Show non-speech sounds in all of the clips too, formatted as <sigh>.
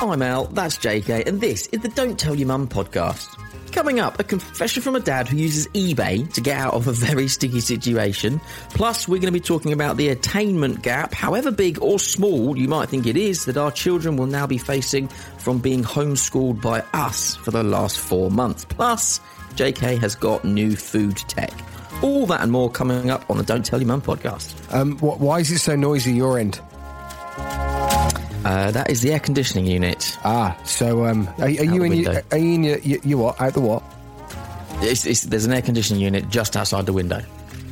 I'm Al, that's JK, and this is the Don't Tell Your Mum podcast. Coming up, a confession from a dad who uses eBay to get out of a very sticky situation. Plus, we're going to be talking about the attainment gap, however big or small you might think it is, that our children will now be facing from being homeschooled by us for the last four months. Plus, JK has got new food tech. All that and more coming up on the Don't Tell Your Mum podcast. Um, wh- why is it so noisy your end? Uh, that is the air conditioning unit. Ah, so um, are, are you in your, are you in your, your, your what? Out the what? It's, it's, there's an air conditioning unit just outside the window.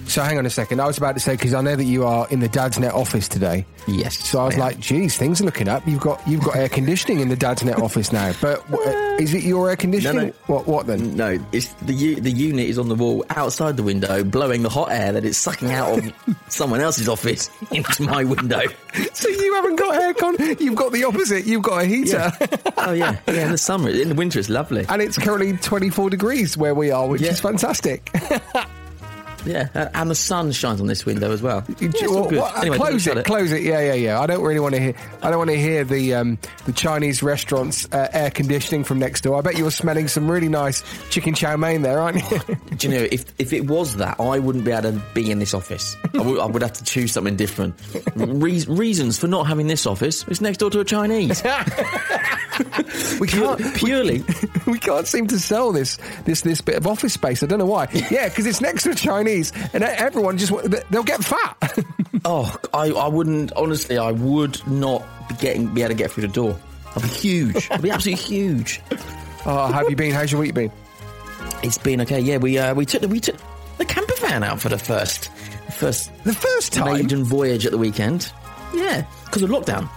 So hang on a second. I was about to say because I know that you are in the Dad's Net office today. Yes. So I was am. like, "Geez, things are looking up. You've got you've got air conditioning in the Dad's Net office now." But wh- uh, <laughs> is it your air conditioning? no. no. What what then? No, it's the u- the unit is on the wall outside the window, blowing the hot air that it's sucking out of <laughs> someone else's office into my window. <laughs> So you haven't got aircon. You've got the opposite. You've got a heater, oh yeah, yeah. In the summer, in the winter, it's lovely. and it's currently 24 degrees where we are, which Yeah. is fantastic. Yeah, uh, and the sun shines on this window as well. Yeah, it's all Well, good. what- Anyway, close don't it, close it. Yeah, yeah, yeah. I don't really want to hear. I don't want to hear the um, the Chinese restaurant's uh, air conditioning from next door. I bet you're smelling some really nice chicken chow mein there, aren't you? <laughs> Do you know if if it was that, I wouldn't be able to be in this office. I would, have to choose something different. Re- reasons for not having this office: it's next door to a Chinese. <laughs> we can't. purely. <laughs> We can't seem to sell this this this bit of office space. I don't know why. Yeah, because it's next to a Chinese, and everyone just they'll get fat. <laughs> Oh, I, I wouldn't. Honestly, I would not be getting be able to get through the door. I'd be huge. I'd be absolutely huge. <laughs> oh, how have you been? How's your week been? It's been okay. Yeah, we uh, we took the, we took the camper van out for the first the first The first time. maiden voyage at the weekend. Yeah, because of lockdown.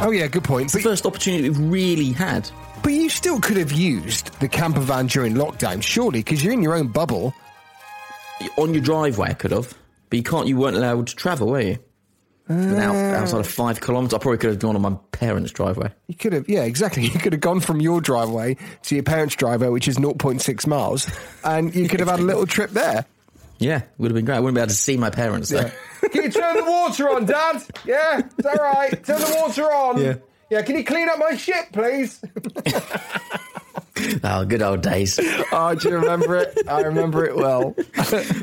Oh yeah, good point. It's the But, first opportunity we've really had. but you still could have used the camper van during lockdown, surely, because you're in your own bubble. On your driveway, I could have, but you can't. You weren't allowed to travel, were you? Without, uh, outside of five kilometres, I probably could have gone on my parents' driveway. You could have, yeah, exactly. <laughs> You could have gone from your driveway to your parents' driveway, which is 0.6 miles, and you could have had a little trip there. Yeah, would have been great. I wouldn't be able to see my parents though. Can you turn the water on, Dad? Yeah, it's all right. Turn the water on. Yeah. Yeah, can you clean up my shit, please? <laughs> <laughs> Oh, good old days. <laughs> Oh, do you remember it? I remember it <laughs> well.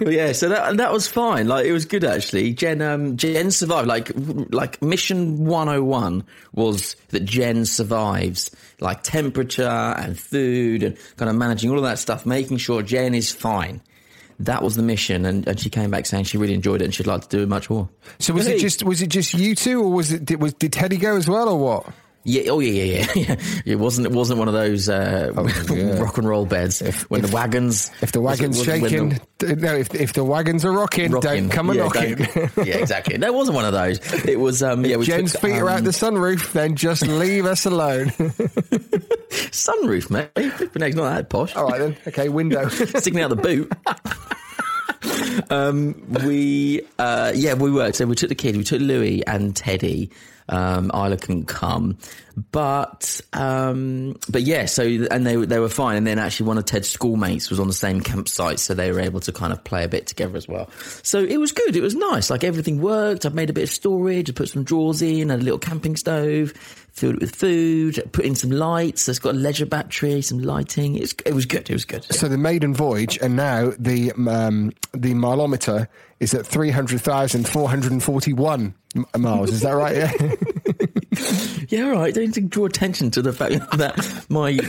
Yeah, so that that was fine. Like it was good actually. Jen um Jen survived. Like like mission 101 was that Jen survives. Like temperature and food and kind of managing all of that stuff, making sure Jen is fine. That was the mission, and, and she came back saying she really enjoyed it and she'd like to do it much more. So was Hey. it just was it just you two, or was it did, was did Teddy go as well, or what? Yeah. Oh yeah. Yeah. <laughs> Yeah. It wasn't. It wasn't one of those uh, Oh, <laughs> yeah. rock and roll beds when the wagons. If the wagon's was it- when shaking, the- no. If if the wagons are rocking, rocking. don't come a yeah, knocking. don't- yeah, exactly. There wasn't one of those. It was. Um, yeah. We Jen's took, feet are out um, the sunroof, then just leave us alone. <laughs> sunroof, mate. Flipping not that posh. All right then. Okay, window. Sticking out the boot. um, we, uh, yeah, we worked. So we took the kids. We took Louis and Teddy. Um, Isla couldn't come, but um, but yeah. So and they they were fine. And then actually one of Ted's schoolmates was on the same campsite, so they were able to kind of play a bit together as well. So it was good. It was nice. Like everything worked. I've made a bit of storage. I put some drawers in. Had a little camping stove. Filled it with food. Put in some lights. So it's got a leisure battery, some lighting. It's, it was good. It was good. So the maiden voyage, and now the um, the mileometer is at 300,441 miles. Is that right? Yeah. <laughs> <laughs> Yeah, all right. Don't draw attention to the fact <laughs> that my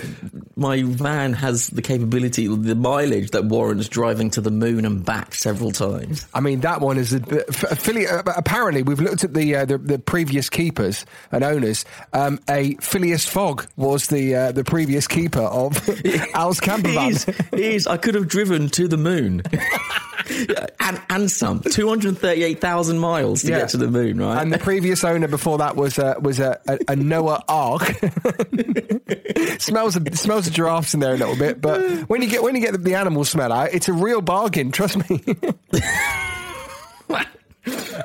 my van has the capability, the mileage that warrants driving to the moon and back several times. I mean, that one is a, a. Uh, apparently, we've looked at the, uh, the the previous keepers and owners. Um, a Phileas Fogg was the uh, the previous keeper of <laughs> Al's camper van. is, it is. I could have driven to the moon. <laughs> and, and some. 238,000 miles to Yeah. get to the moon, right? And the previous owner before that was uh, was a, a, a Noah Ark. <laughs> smells of, smells of giraffes in there a little bit, but when you get when you get the, the animal smell out, it's a real bargain. Trust me. <laughs>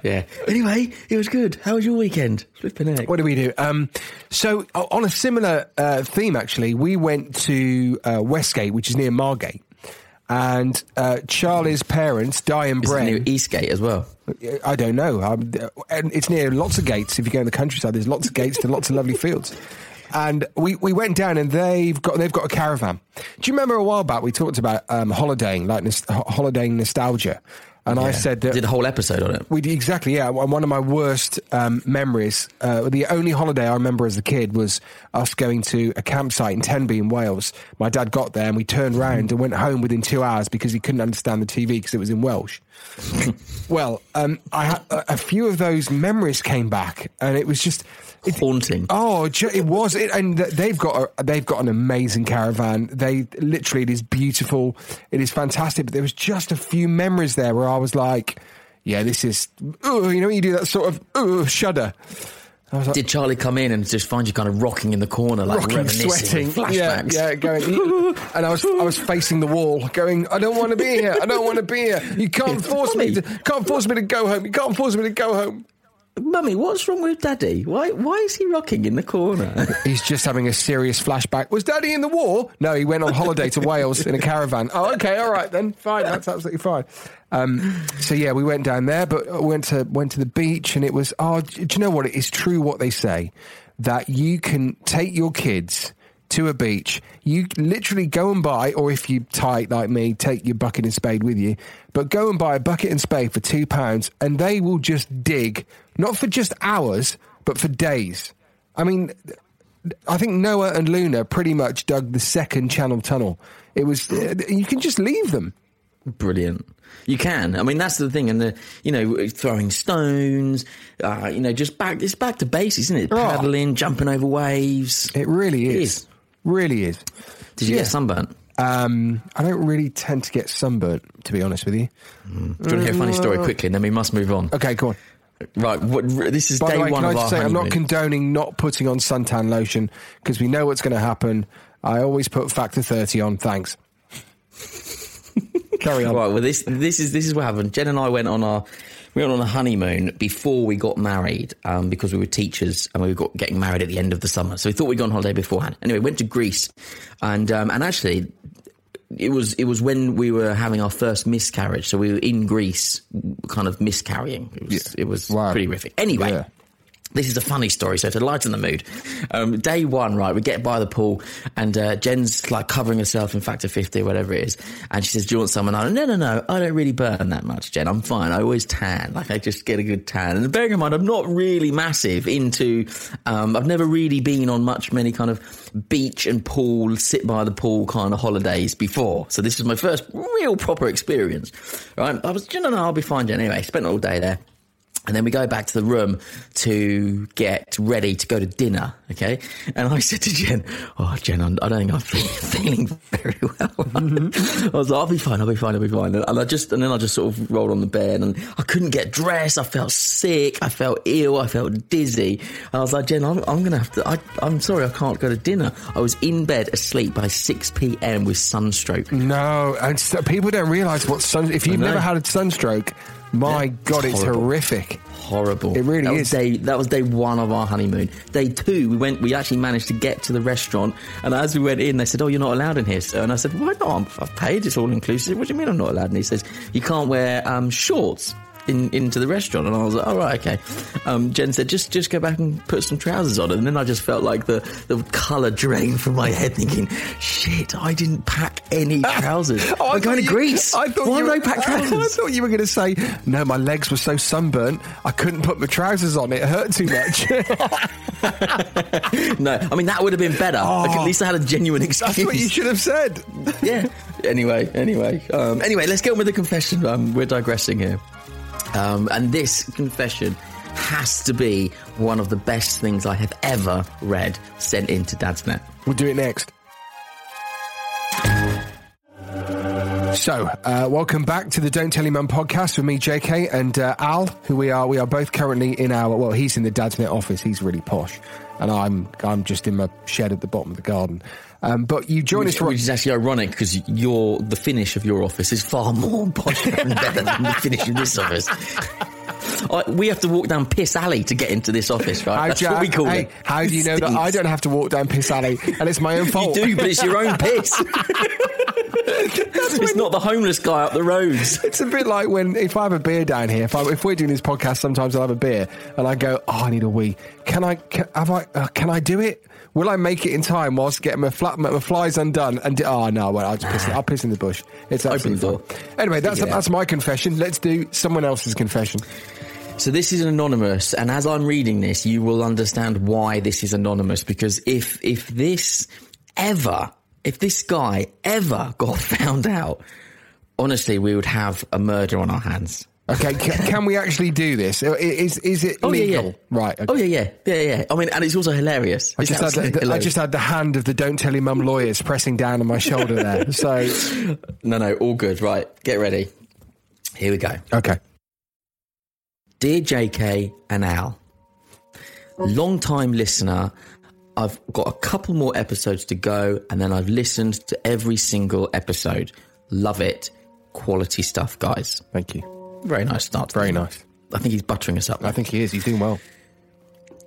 yeah. Anyway, it was good. How was your weekend? Flipping heck. What do we do? Um, so on a similar uh, theme, actually, we went to uh, Westgate, which is near Margate, and uh, Charlie's parents, Di and Is it near Eastgate as well? I don't know. Um, and it's near lots of gates. If you go in the countryside, there's lots of gates to lots of lovely fields. And we, we went down, and they've got they've got a caravan. Do you remember a while back we talked about um, holidaying, like holidaying nostalgia? And I said that Did a whole episode on it. we did- exactly, yeah. One of my worst um, memories. Uh, the only holiday I remember as a kid was us going to a campsite in Tenby in Wales. My dad got there and we turned round and went home within two hours because he couldn't understand the TV because it was in Welsh. <laughs> well, um, I had a, few of those memories came back, and it was just. It, Haunting. Oh, it was, it, and they've got a, they've got an amazing caravan. They literally, it is beautiful. It is fantastic. But there was just a few memories there where I was like, "Yeah, this is," ugh, you know, you do that sort of ugh, shudder, Did Charlie come in and just find you kind of rocking in the corner, like rocking, reminiscing sweating, flashbacks? yeah, yeah, going. <laughs> and I was I was facing the wall, going, "I don't want to be here. I don't want to be here. You can't force me. To, can't force me to go home. You can't force me to go home." Mummy, what's wrong with Daddy? Why why is he rocking in the corner? He's just having a serious flashback. Was Daddy in the war? No, he went on holiday to Wales in a caravan. Oh, okay, all right then, fine, that's absolutely fine. Um, so yeah, we went down there, but went to went to the beach, and it was. Oh, do you know what? It is true what they say that you can take your kids to a beach. You literally go and buy, or if you tight like me, take your bucket and spade with you. But go and buy a bucket and spade for two pounds, and they will just dig, not for just hours, but for days. I mean, I think Noah and Luna pretty much dug the second channel tunnel. It was you can just leave them. Brilliant. You can. I mean, that's the thing, and the you know throwing stones. Uh, you know, just back. It's back to basics, isn't it? Oh. Paddling, jumping over waves. It really It is. Really is. Did you Yeah. get sunburnt? Um, I don't really tend to get sunburnt, to be honest with you. Do you want to hear a funny story quickly, and then we must move on? Okay, go on. Right. What, this is By day the way, one can I of our say I'm not condoning not putting on suntan lotion because we know what's going to happen. I always put factor 30 on. Thanks. <laughs> Carry on. Right. Well, this this is this is what happened. Jen and I went on our we went on a honeymoon before we got married um, because we were teachers and we got getting married at the end of the summer. So we thought we'd go on holiday beforehand. Anyway, went to Greece, and um, and actually. It was it was when we were having our first miscarriage, so we were in Greece, kind of miscarrying. It was, it was Wow. pretty horrific. Anyway, Yeah. This is a funny story, so to lighten the mood. Um, day one, right, we get by the pool, and uh, Jen's like covering herself in Factor 50 or whatever it is, and she says, Do you want some? And I no, no, no, I don't really burn that much, Jen. I'm fine. I always tan. Like, I just get a good tan. And bearing in mind, I'm not really massive into, um, I've never really been on much, many kind of beach and pool, sit by the pool kind of holidays before. So this is my first real proper experience, right? I was, no, no, I'll be fine, Jen. Anyway, spent all day there. And then we go back to the room to get ready to go to dinner. Okay. And I <laughs> said to Jen, Oh, Jen, I'm, I don't think I'm <laughs> feeling, feeling very well. Mm-hmm. I was like, I'll be fine. I'll be fine. I'll be fine. And I just, and then I just sort of rolled on the bed and I couldn't get dressed. I felt sick. I felt ill. I felt dizzy. And I was like, Jen, I'm, I'm going to have to, I, I'm sorry. I can't go to dinner. I was in bed asleep by 6 p.m. with sunstroke. No, and people don't realise what sun. If you've never had a sunstroke, my Yeah, God, it's it's horrific. horrible. It really that is. Day, that was day one of our honeymoon. Day two, we went. We actually managed to get to the restaurant, and as we went in, they said, "Oh, you're not allowed in here." sir." And I said, "Why not? I'm- I've paid. It's all inclusive." What do you mean I'm not allowed? And he says, "You can't wear um, shorts." In, into the restaurant, and I was like, "All right, okay." Um, Jen said, "Just just go back and put some trousers on," and then I just felt like the the colour drained from my head, thinking, "Shit, I didn't pack any trousers. Oh, I'm going thought to Greece. I thought Why you were- I pack trousers? I thought you were going to say, no, my legs were so sunburnt, I couldn't put my trousers on. It hurt too much. <laughs> <laughs> no, I mean that would have been better. Like, at least I had a genuine excuse. That's what you should have said. yeah. Anyway, anyway, um, anyway, let's get on with the confession. Um, we're digressing here, um, and this confession has to be one of the best things I have ever read sent into Dadsnet. We'll do it next. So, uh, welcome back to the Don't Tell Your Mum podcast with me, JK, and uh, Al, who we are. We are both currently in our well, he's in the Dadsnet office. He's really posh, and I'm I'm just in my shed at the bottom of the garden. Um, but you join Which, us. which is actually ironic because your the finish of your office is far more <laughs> posh and better than the finish of this office. I, we have to walk down Piss Alley to get into this office, right? How That's do you- what we call hey, it. How do you know that I don't have to walk down Piss Alley and it's my own <laughs> fault? You do, but it's your own piss. <laughs> it's not the homeless guy up the roads. It's a bit like when if I have a beer down here, if, I, if we're doing this podcast, sometimes I'll have a beer and I go, "Oh, I need a wee. Can I? Can, have I? Uh, can I do it? Will I make it in time whilst getting my, flat, my, flies undone?" And oh no, well, I'll just piss. I'll piss in the bush. It's Open door. Anyway, that's that's my confession. Let's do someone else's confession. So this is anonymous, and as I'm reading this, you will understand why this is anonymous. Because if if this ever, if this guy ever got <laughs> found out, honestly, we would have a murder on our hands. Okay, can, can we actually do this? Is is it Oh legal? yeah, yeah. Right. Okay. Oh yeah, yeah, yeah, yeah. I mean, and it's also hilarious. I just, had the, the- I just had the hand of the "Don't Tell Your Mum" lawyers pressing down on my shoulder there. <laughs> So, no, no, all good. Right, get ready. Here we go. okay. Dear JK and Al, long time listener, I've got a couple more episodes to go, and then I've listened to every single episode. Love it. Quality stuff, guys. Thank you. Very nice start. Very nice. I think he's buttering us up. I think he is. He's doing well.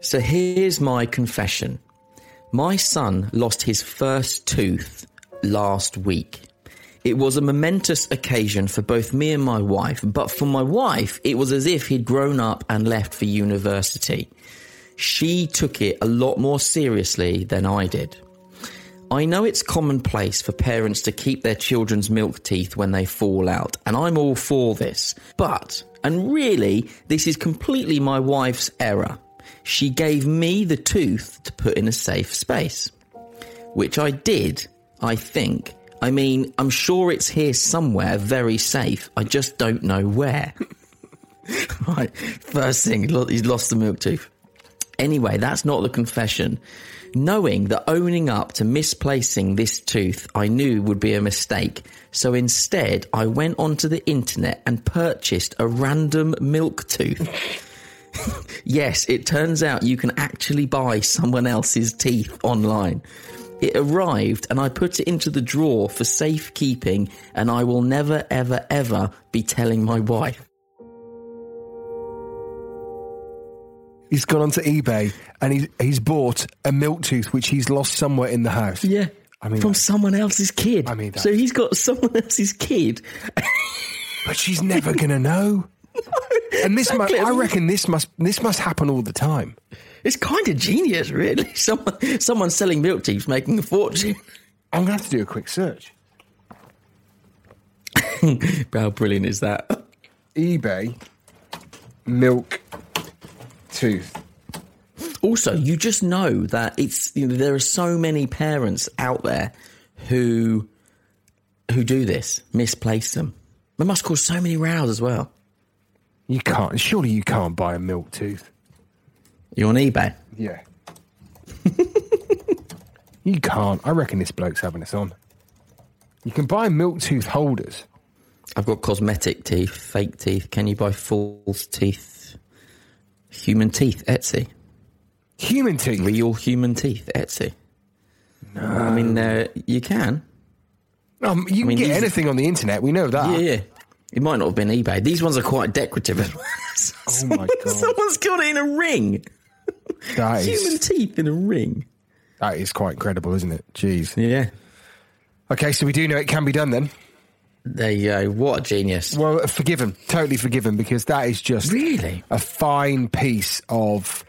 So here's my confession. My son lost his first tooth last week. It was a momentous occasion for both me and my wife, but for my wife, it was as if he'd grown up and left for university. She took it a lot more seriously than I did. I know it's commonplace for parents to keep their children's milk teeth when they fall out, and I'm all for this. But, and really, this is completely my wife's error. She gave me the tooth to put in a safe space. Which I did, I think. I mean, I'm sure it's here somewhere very safe. I just don't know where. <laughs> right, first thing, he's lost the milk tooth. Anyway, that's not the confession. Knowing that owning up to misplacing this tooth I knew would be a mistake, so instead I went onto the internet and purchased a random milk tooth. <laughs> yes, it turns out you can actually buy someone else's teeth online. It arrived and I put it into the drawer for safekeeping, and I will never, ever, ever be telling my wife. He's gone onto eBay and he's he's bought a milk tooth which he's lost somewhere in the house. Yeah. I mean, from that's- someone else's kid. I mean, so he's got someone else's kid. but she's never gonna know. <laughs> And this, Exactly. mu- I reckon, this must this must happen all the time. It's kind of genius, really. <laughs> Someone, someone selling milk teeth making a fortune. I'm gonna have to do a quick search. <laughs> How brilliant is that? eBay milk tooth. Also, you just know that it's you know, there are so many parents out there who who do this, misplace them. It must cause so many rows as well. You can't. Surely you can't buy a milk tooth. You're on eBay. Yeah. <laughs> you can't. I reckon this bloke's having us on. You can buy milk tooth holders. I've got cosmetic teeth, fake teeth. Can you buy false teeth? Human teeth, Etsy. Human teeth. Real human teeth, Etsy. No. I mean, uh, you can. Um, you can mean, get anything on the internet. We know that. Yeah, yeah. It might not have been eBay. These ones are quite decorative as well. <laughs> Oh my God. Someone's got it in a ring. That Human teeth in a ring. that is quite incredible, isn't it? Jeez. Yeah. Okay, so we do know it can be done then. There you go. What a genius. Well, forgiven, totally forgiven, because that is just Really? a fine piece of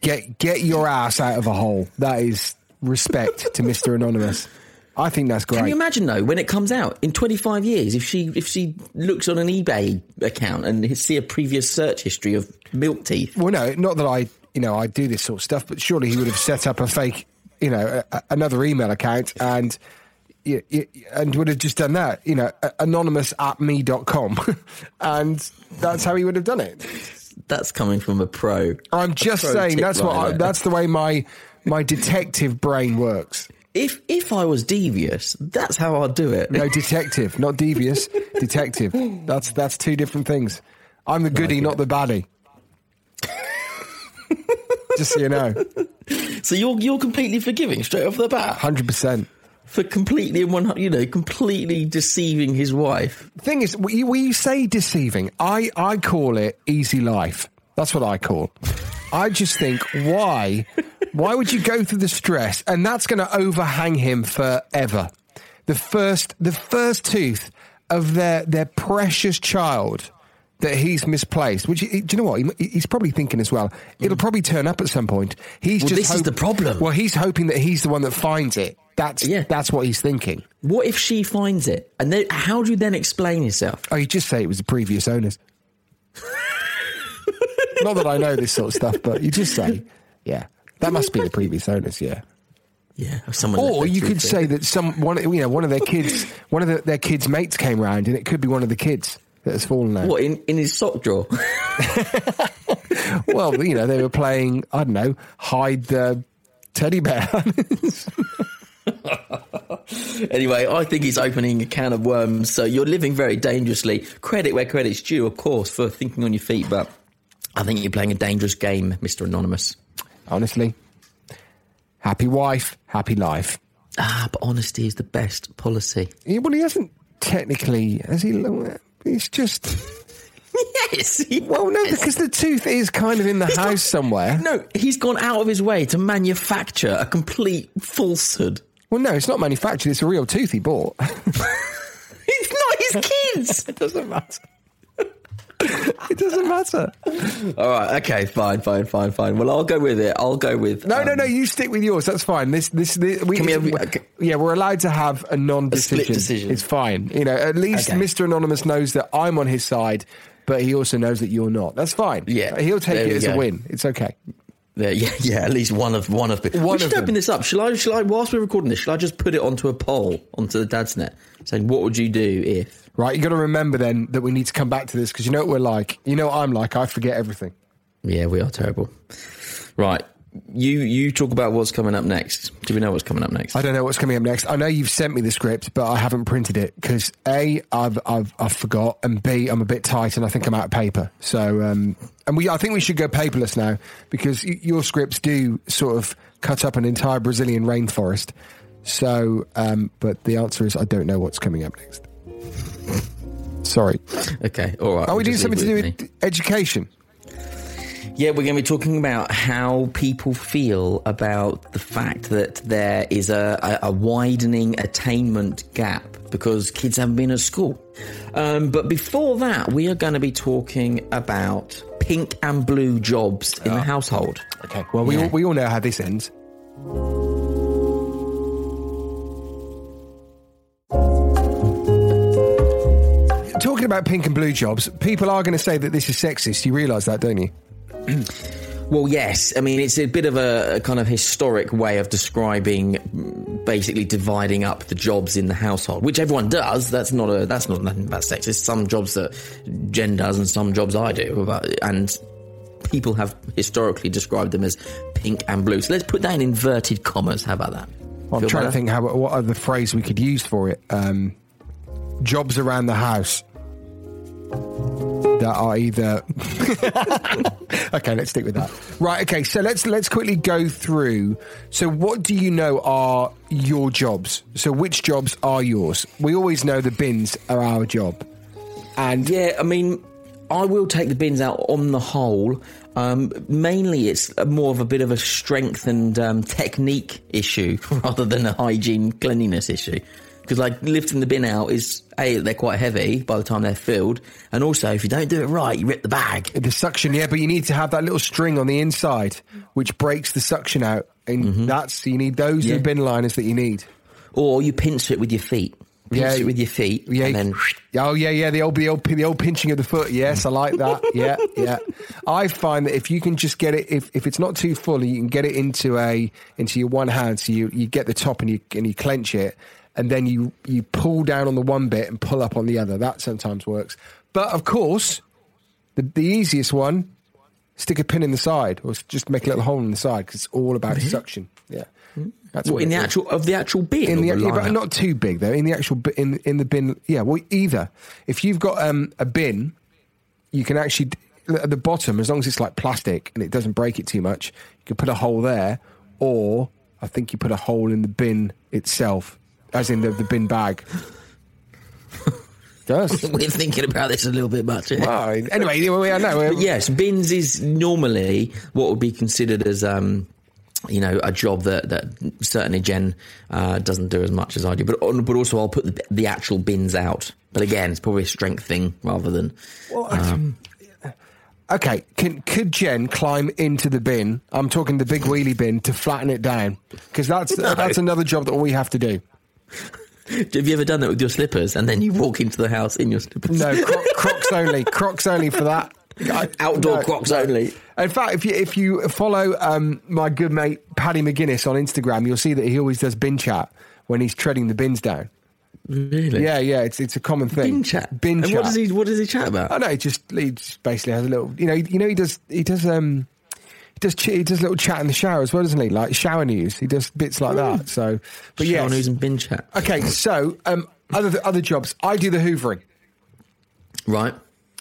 get get your ass out of a hole. That is respect to <laughs> Mister Anonymous. I think that's great. Can you imagine though when it comes out in 25 years if she if she looks on an eBay account and see a previous search history of milk teeth? Well, no, not that I, you know, I do this sort of stuff, but surely he would have set up a fake, you know, a, a- another email account and and would have just done that, you know, anonymous at me.com. <laughs> and that's how he would have done it. That's coming from a pro. I'm just Pro saying that's what I, that's the way my my detective brain works. If if I was devious, that's how I'd do it. No, <laughs> detective, not devious. detective. That's that's two different things. I'm the goody, not the baddie. <laughs> Just so you know, So you're you're completely forgiving straight off the bat hundred percent. For completely and one you know completely deceiving his wife. thing is, we, we say deceiving. I, I call it easy life. That's what I call. I just think why why would you go through the stress and that's going to overhang him forever. The first the first tooth of their their precious child that he's misplaced. Which do you know what he, he's probably thinking as well. It'll mm. probably turn up at some point. He's Well, just this is the problem. Well, he's hoping that he's the one that finds it. That's Yeah. that's what he's thinking. What if she finds it? And then how do you then explain yourself? Oh, you just say it was the previous owners. <laughs> Not that I know this sort of stuff, but you just say, yeah, that must be the previous owners, yeah. Yeah, someone. Or you could say that some one, you know, one of their kids, one of the, their kids' mates came round, and it could be one of the kids that has fallen out. what in, in his sock drawer. <laughs> Well, you know, they were playing, I don't know, hide the teddy bear. <laughs> <laughs> Anyway, I think he's opening a can of worms. So you're living very dangerously. Credit where credit's due, of course, for thinking on your feet. But I think you're playing a dangerous game, Mister Anonymous. Honestly, happy wife, happy life. Ah, but honesty is the best policy. Yeah, well, he hasn't technically, has he? It's just. <laughs> Yes. Well, no, because the tooth is kind of in the He's house somewhere. No, he's gone out of his way to manufacture a complete falsehood. Well, no, it's not manufactured. It's a real tooth he bought. <laughs> It's not his kids. <laughs> it doesn't matter. it doesn't matter. All right. Okay. Fine. Fine. Fine. Fine. Well, I'll go with it. I'll go with. No, no, um, no. You stick with yours. That's fine. This, this, this we, Can we have- yeah, we're allowed to have a non-decision. split decision. It's fine. You know, at least Okay. Mr. Anonymous knows that I'm on his side, but he also knows that you're not. That's fine. Yeah, he'll take it as a win. It's okay. Yeah, <laughs> yeah, yeah. At least one of one of. One we should of them. open this up. Shall I? Shall I? Whilst we're recording this, shall I just put it onto a poll onto the Dad's Net, saying what would you do if? Right, you got to remember then that we need to come back to this because you know what we're like. You know what I'm like. I forget everything. Yeah, we are terrible. Right. You you talk about what's coming up next. Do we know what's coming up next? I don't know what's coming up next. I know you've sent me the script, but I haven't printed it because a I've I've I've forgot, and b I'm a bit tight, and I think I'm out of paper. So um, and we I think we should go paperless now because y- your scripts do sort of cut up an entire Brazilian rainforest. So, um, but the answer is I don't know what's coming up next. Sorry. Okay. All right. Are we doing something to do with education? Yeah, we're going to be talking about how people feel about the fact that there is a, a, a widening attainment gap because kids haven't been at school. Um, but before that, we are going to be talking about pink and blue jobs in the household. Okay. Well, we Yeah. all, we all know how this ends. Talking about pink and blue jobs, people are going to say that this is sexist. You realise that, don't you? <clears throat> Well, yes. I mean, it's a bit of a, a kind of historic way of describing, mm, basically dividing up the jobs in the household, which everyone does. That's not a that's not nothing about sex. It's Some jobs that Jen does, and some jobs I do, but, and people have historically described them as pink and blue. So let's put that in inverted commas. How about that? Well, I'm Feel trying better? to think how what other phrase we could use for it. Um, jobs around the house that are either. <laughs> okay, let's stick with that. Right. Okay. So let's let's quickly go through. So, what do you know are your jobs? So, which jobs are yours? We always know the bins are our job, and Yeah, I mean, I will take the bins out on the whole. Um, mainly, it's more of a bit of a strength and um, technique issue <laughs> rather than a hygiene cleanliness issue. Because like lifting the bin out is a they're quite heavy by the time they're filled, and also if you don't do it right, you rip the bag. The suction, yeah, but you need to have that little string on the inside which breaks the suction out, and mm-hmm. that's you need those Yeah. bin liners that you need. Or you pinch it with your feet. Pinch Yeah. it with your feet, Yeah. and then oh yeah, yeah. The old, the old, the old pinching of the foot. Yes, I like that. <laughs> Yeah, yeah. I find that if you can just get it, if, if it's not too full, you can get it into a into your one hand. So you, you get the top and you and you clench it, and then you you pull down on the one bit and pull up on the other. That sometimes works. But of course, the the easiest one, stick a pin in the side, or just make a little hole in the side because it's all about suction. Yeah, that's What, what in the is. actual of the actual bin. in the, the yeah, but not too big though. In the actual in in the bin, yeah. Well, either if you've got um, a bin, you can actually at the bottom, as long as it's like plastic and it doesn't break it too much, you can put a hole there, or I think you put a hole in the bin itself, as in the, the bin bag. <laughs> Does <laughs> We're thinking about this a little bit much. here. well, anyway, yeah, I know. But yes, bins is normally what would be considered as um, you know a job that that certainly Jen uh, doesn't do as much as I do. But but also I'll put the, the actual bins out. But again, it's probably a strength thing rather than Okay, can could Jen climb into the bin? I'm talking the big wheelie bin to flatten it down because that's <laughs> that's another job that we have to do. <laughs> Have you ever done that with your slippers and then you walk into the house in your slippers? No, cro- <laughs> Crocs only. Crocs only for that. <laughs> Outdoor no. Crocs only. In fact, if you if you follow um, my good mate Paddy McGuinness on Instagram, you'll see that he always does bin chat when he's treading the bins down. Really? Yeah, yeah, it's it's a common thing. Bin chat. Bin and chat. what does he what does he chat about? I know. He just he just basically has a little. You know. You know. He does. He does. Um. He does. He does a little chat in the shower as well, doesn't he? Like shower news. He does bits like that. So, but Shower yeah. news and bin chat. Okay. So, um, other other jobs. I do the hoovering. Right.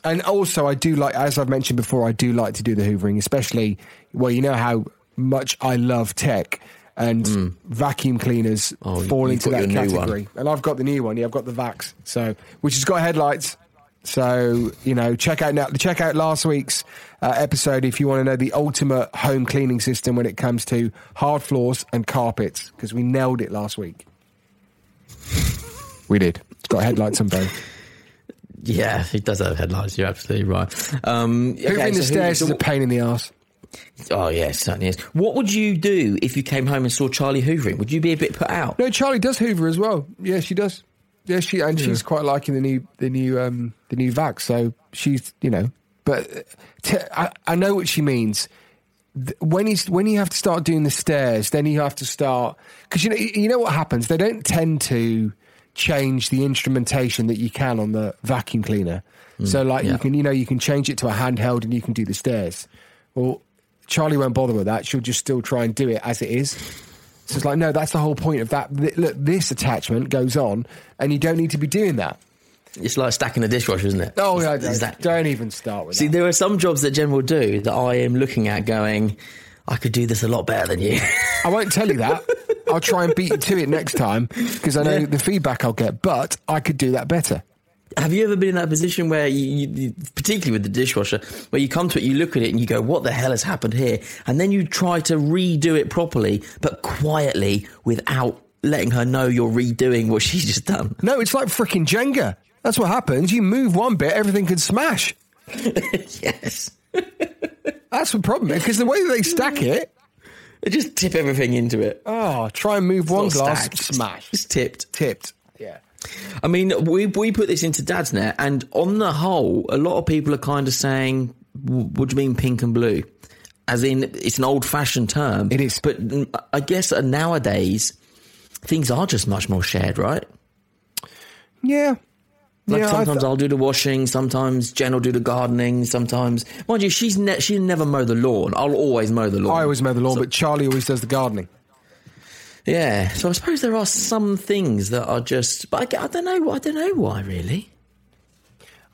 And also, I do like, as I've mentioned before, I do like to do the hoovering, especially, well, you know how much I love tech and vacuum cleaners Mm. Oh, fall into that category. And I've got the new one. Yeah, I've got the Vax, so which has got headlights. So you know, check out now. Check out last week's uh, episode if you want to know the ultimate home cleaning system when it comes to hard floors and carpets because we nailed it last week. we did. It's got headlights on both. <laughs> Yeah, he does have headlights. You're absolutely right. Um, okay, Hoovering the so stairs so is a pain in the ass. Oh yeah, it certainly is. What would you do if you came home and saw Charlie hoovering? Would you be a bit put out? No, Charlie does Hoover as well. Yeah, she does. Yeah, she and she's quite liking the new the new um the new vac. So she's you know, but uh, t- I, I know what she means. When he's when you have to start doing the stairs, then you have to start because you know you know what happens. They don't tend to change the instrumentation that you can on the vacuum cleaner. so like yeah. you can you know you can change it to a handheld and you can do the stairs. Well, Charlie won't bother with that. She'll just still try and do it as it is. So it's like, no, that's the whole point of that. Look, this attachment goes on, and you don't need to be doing that. It's like stacking a dishwasher, isn't it? Oh, yeah, Is don't, that- don't even start with it. See, that. there are some jobs that Jen will do that I am looking at going, I could do this a lot better than you. I won't tell you that. <laughs> I'll try and beat you to it next time because I know Yeah. the feedback I'll get. But I could do that better. Have you ever been in that position where you, you, particularly with the dishwasher, where you come to it, you look at it and you go, what the hell has happened here? And then you try to redo it properly, but quietly without letting her know you're redoing what she's just done. No, it's like freaking Jenga. That's what happens. You move one bit, everything can smash. <laughs> yes. That's the problem because the way they stack it. They just tip everything into it. Oh, try and move one glass, stacked, smash, It's tipped. tipped. Yeah. I mean, we we put this into Dad's net, and on the whole, a lot of people are kind of saying, "W- "What do you mean pink and blue?" As in, it's an old-fashioned term. It is. but I guess uh, nowadays things are just much more shared, right? Yeah. Like yeah, sometimes th- I'll do the washing, sometimes Jen will do the gardening, sometimes, mind you, she's ne- she never mow the lawn. I'll always mow the lawn. I always mow the lawn, So- but Charlie always does the gardening. yeah. So I suppose there are some things that are just, but I, I don't know. I don't know why really.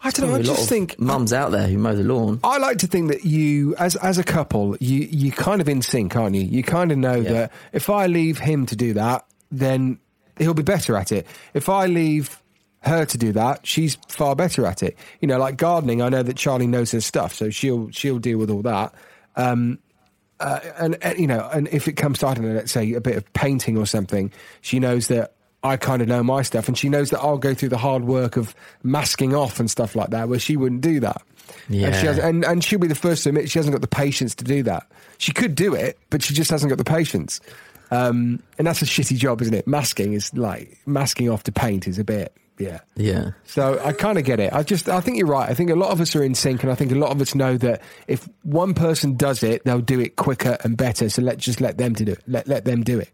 I don't know. I just think mums out there who mow the lawn. I like to think that you, as as a couple, you you kind of in sync, aren't you? You kind of know Yeah. that if I leave him to do that, then he'll be better at it. If I leave her to do that, she's far better at it. You know, like gardening, I know that Charlie knows her stuff, so she'll she'll deal with all that. Um, uh, and, and you know, and if it comes to I don't know, let's say a bit of painting or something, she knows that I kind of know my stuff, and she knows that I'll go through the hard work of masking off and stuff like that, where she wouldn't do that. Yeah. And, she has, and, and she'll be the first to admit she hasn't got the patience to do that. She could do it, but she just hasn't got the patience. Um, and that's a shitty job, isn't it? Masking is like masking off to paint is a bit, yeah. Yeah. So I kind of get it. I just, I think you're right. I think a lot of us are in sync, and I think a lot of us know that if one person does it, they'll do it quicker and better. So let's just let them to do it. Let let them do it.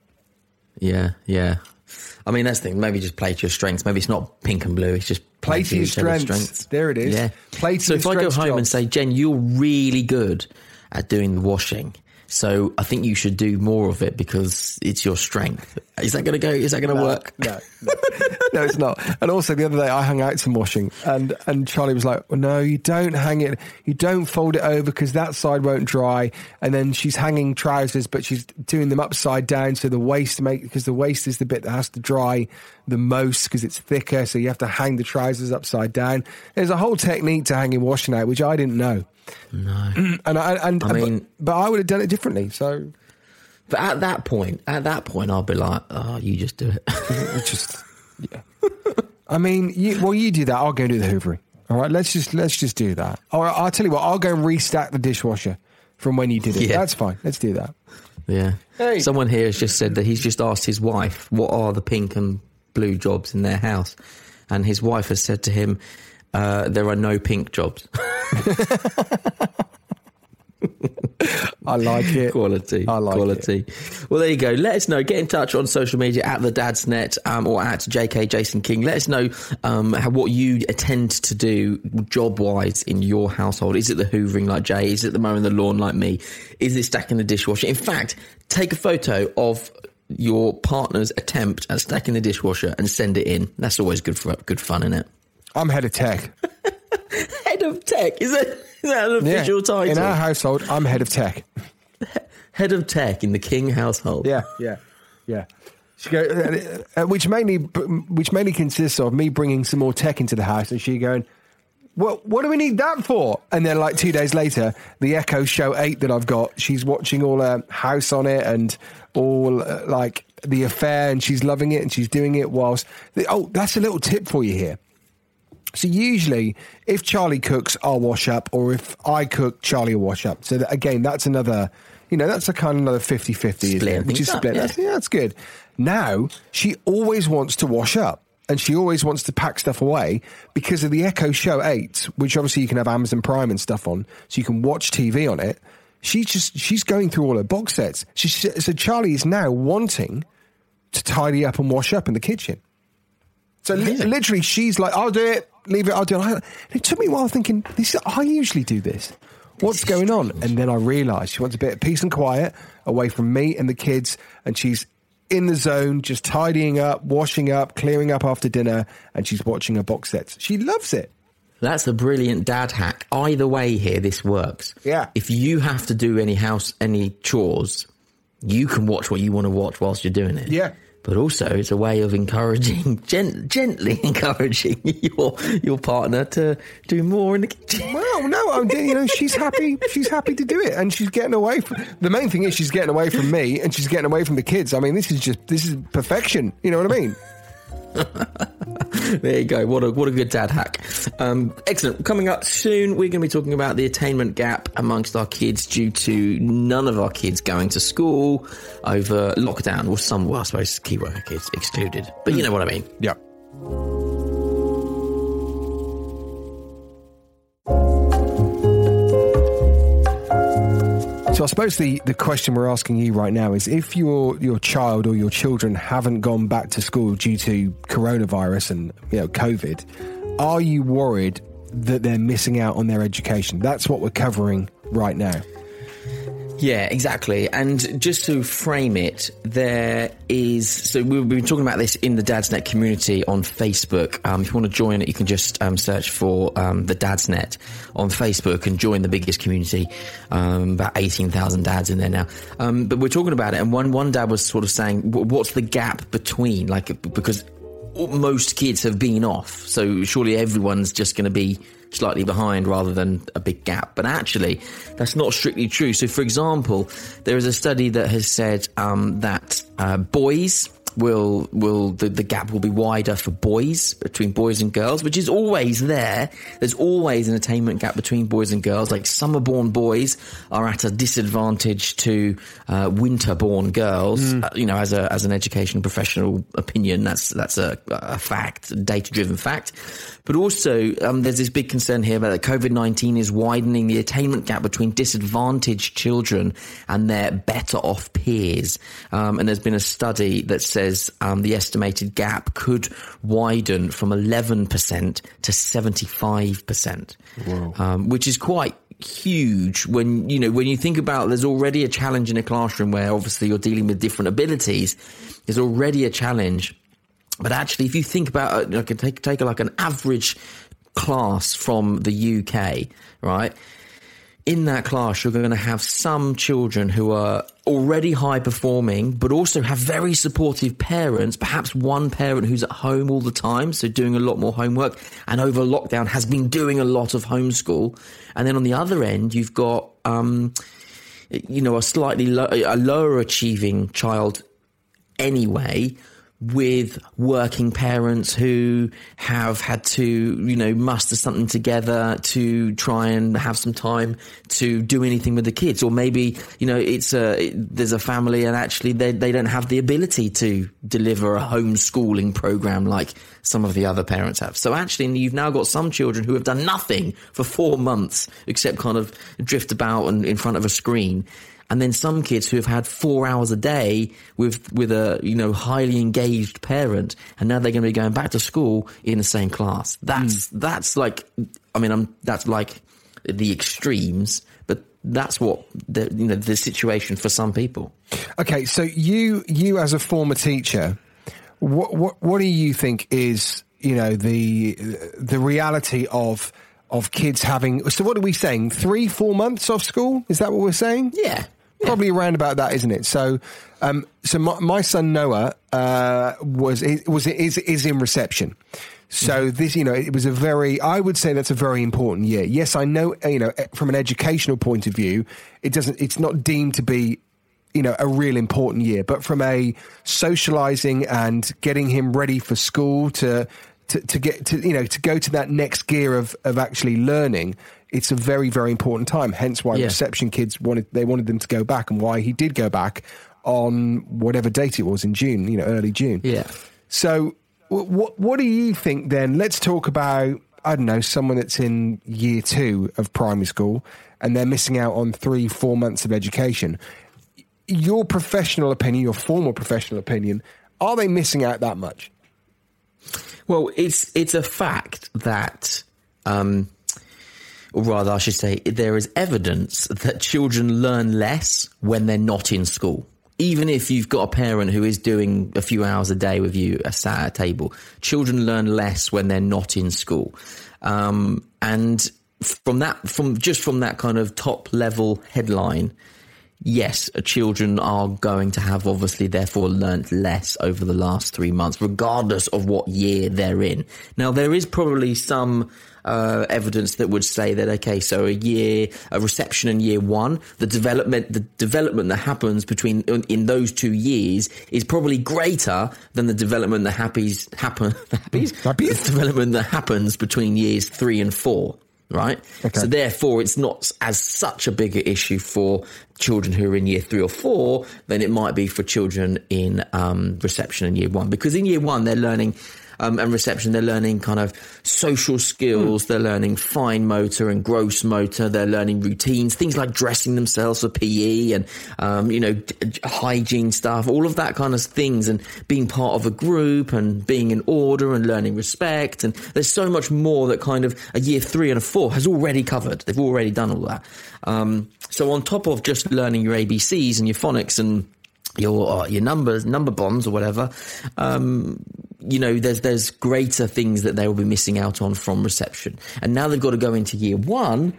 Yeah, yeah. I mean, that's the thing. Maybe just play to your strengths. Maybe it's not pink and blue. It's just Play to your other's strengths. There it is. Yeah. Play to so if I go strengths, home and say, Jen, you're really good at doing the washing. So I think you should do more of it because it's your strength. Is that going to go? Is that going to work? No, no, no, it's not. And also, the other day I hung out some washing, and and Charlie was like, well, "No, you don't hang it. You don't fold it over because that side won't dry." And then she's hanging trousers, but she's doing them upside down so the waist make because the waist is the bit that has to dry the most because it's thicker. So you have to hang the trousers upside down. There's a whole technique to hanging washing out, which I didn't know. No. <clears throat> And I and I mean- but, but I would have done it differently. So But at that point, at that point, I'll be like, oh, you just do it. <laughs> Just, yeah. I mean, you, well, you do that. I'll go and do the hoovering. All right, let's just let's just do that. Or I'll tell you what, I'll go and restack the dishwasher from when you did it. Yeah. That's fine. Let's do that. yeah. Hey. Someone here has just said that he's just asked his wife, what are the pink and blue jobs in their house? And his wife has said to him, uh, there are no pink jobs. <laughs> I like it. Quality. I like quality. Well, there you go. Let us know. Get in touch on social media at the Dad's Net um, or at JK Jason King. Let us know um, how, what you tend to do job wise in your household. Is it the hoovering like Jay? Is it the mowing the lawn like me? Is it stacking the dishwasher? In fact, take a photo of your partner's attempt at stacking the dishwasher and send it in. That's always good for good fun, isn't it? I'm head of tech. <laughs> Head of tech is that, is that an Yeah. official title? In our household, I'm head of tech. <laughs> Head of tech in the King household. Yeah, yeah, yeah. She go, uh, uh, which mainly which mainly consists of me bringing some more tech into the house, and she going, "Well, what do we need that for?" And then, like two days later, the Echo Show Eight that I've got, she's watching all her house on it and all uh, like the affair, and she's loving it, and she's doing it whilst. Oh, that's a little tip for you here. So usually, if Charlie cooks, I'll wash up, or if I cook, Charlie will wash up. So that, again, that's another, you know, that's a kind of another 50-50, isn't it? Which is up, split. yeah. That's, yeah, that's good. Now, she always wants to wash up. And she always wants to pack stuff away because of the Echo Show 8, which obviously you can have Amazon Prime and stuff on, so you can watch TV on it. She's just, she's going through all her box sets. She, so Charlie is now wanting to tidy up and wash up in the kitchen. So li- literally, she's like, "I'll do it. Leave it. I'll do it." I- It took me a while thinking, "This I usually do this. What's going on?" And then I realised she wants a bit of peace and quiet away from me and the kids, and she's in the zone, just tidying up, washing up, clearing up after dinner, and she's watching her box sets. She loves it. That's a brilliant dad hack. Either way, here this works. Yeah. If you have to do any house, any chores, you can watch what you want to watch whilst you're doing it. Yeah. But also, it's a way of encouraging, <laughs> gent- gently <laughs> encouraging your your partner to do more in the kitchen. <laughs> Well, no, I'm, doing. you know, she's happy. She's happy to do it, and she's getting away from. The main thing is she's getting away from me, and she's getting away from the kids. I mean, this is just this is perfection. You know what I mean? <laughs> There you go. What a what a good dad hack. Um, excellent. Coming up soon, we're going to be talking about the attainment gap amongst our kids due to none of our kids going to school over lockdown. Well, some, well, I suppose key worker kids excluded, but you know what I mean. Yeah. So I suppose the, the question we're asking you right now is if your your child or your children haven't gone back to school due to coronavirus and you know COVID, are you worried that they're missing out on their education? That's what we're covering right now. Yeah, exactly. And just to frame it, there is. So we've been talking about this in the Dad's Net community on Facebook. Um, if you want to join it, you can just um, search for um, the Dad's Net on Facebook and join the biggest community. Um, about eighteen thousand dads in there now. Um, but we're talking about it, and one one dad was sort of saying, "What's the gap between like because." most kids have been off, so surely everyone's just going to be slightly behind rather than a big gap. But actually, that's not strictly true. So, for example, there is a study that has said um, that uh, boys will will the, the gap will be wider for boys between boys and girls, which is always there. There's always an attainment gap between boys and girls. Like summer born boys are at a disadvantage to uh, winter born girls. Mm. Uh, you know, as a as an education professional opinion, that's that's a, a fact, data driven fact. But also, um, there's this big concern here about that COVID 19 is widening the attainment gap between disadvantaged children and their better off peers. Um, and there's been a study that says um, the estimated gap could widen from 11% to 75%, um, which is quite huge when you know when you think about there's already a challenge in a classroom where obviously you're dealing with different abilities. There's already a challenge but actually, if you think about it, like take take like an average class from the UK, right? In that class, you're going to have some children who are already high performing, but also have very supportive parents. Perhaps one parent who's at home all the time, so doing a lot more homework, and over lockdown has been doing a lot of homeschool. And then on the other end, you've got, um, you know, a slightly lo- a lower achieving child anyway with working parents who have had to, you know, muster something together to try and have some time to do anything with the kids. Or maybe, you know, it's a, there's a family and actually they, they don't have the ability to deliver a homeschooling program like some of the other parents have. So actually, you've now got some children who have done nothing for four months except kind of drift about and in front of a screen and then some kids who have had four hours a day with with a you know highly engaged parent, and now they're going to be going back to school in the same class. That's mm. that's like, I mean, I'm that's like the extremes, but that's what the you know the situation for some people. Okay, so you you as a former teacher, what what what do you think is you know the the reality of of kids having so what are we saying three four months off school is that what we're saying yeah Probably around about that, isn't it? So, um, so my, my son Noah uh, was was is is in reception. So mm-hmm. this, you know, it was a very, I would say that's a very important year. Yes, I know, you know, eh, from an educational point of view, it doesn't, it's not deemed to be, you know, a real important year, but from a socializing and getting him ready for school to, to, to get to, you know, to go to that next gear of, of actually learning, it's a very, very important time. Hence why yeah. reception kids wanted they wanted them to go back, and why he did go back on whatever date it was in June, you know, early June. Yeah. So, what what do you think then? Let's talk about I don't know someone that's in year two of primary school and they're missing out on three, four months of education. Your professional opinion, your formal professional opinion, are they missing out that much? Well, it's it's a fact that um, or rather, I should say, there is evidence that children learn less when they're not in school. Even if you've got a parent who is doing a few hours a day with you, sat at a table, children learn less when they're not in school. Um, and from that, from just from that kind of top level headline, yes, children are going to have obviously therefore learnt less over the last three months, regardless of what year they're in. Now, there is probably some uh, evidence that would say that okay, so a year, a reception in year one, the development, the development that happens between in those two years is probably greater than the development that happens <laughs> happen happies, the development that happens between years three and four right? Okay. So therefore, it's not as such a bigger issue for children who are in year three or four than it might be for children in um, reception in year one, because in year one they're learning um, and reception, they're learning kind of social skills, mm. they're learning fine motor and gross motor, they're learning routines, things like dressing themselves for PE and, um, you know, d- hygiene stuff, all of that kind of things, and being part of a group and being in order and learning respect. And there's so much more that kind of a year three and a four has already covered. They've already done all that. Um, so on top of just learning your ABCs and your phonics and your uh, your numbers, number bonds or whatever, um, you know, there's there's greater things that they will be missing out on from reception. And now they've got to go into year one,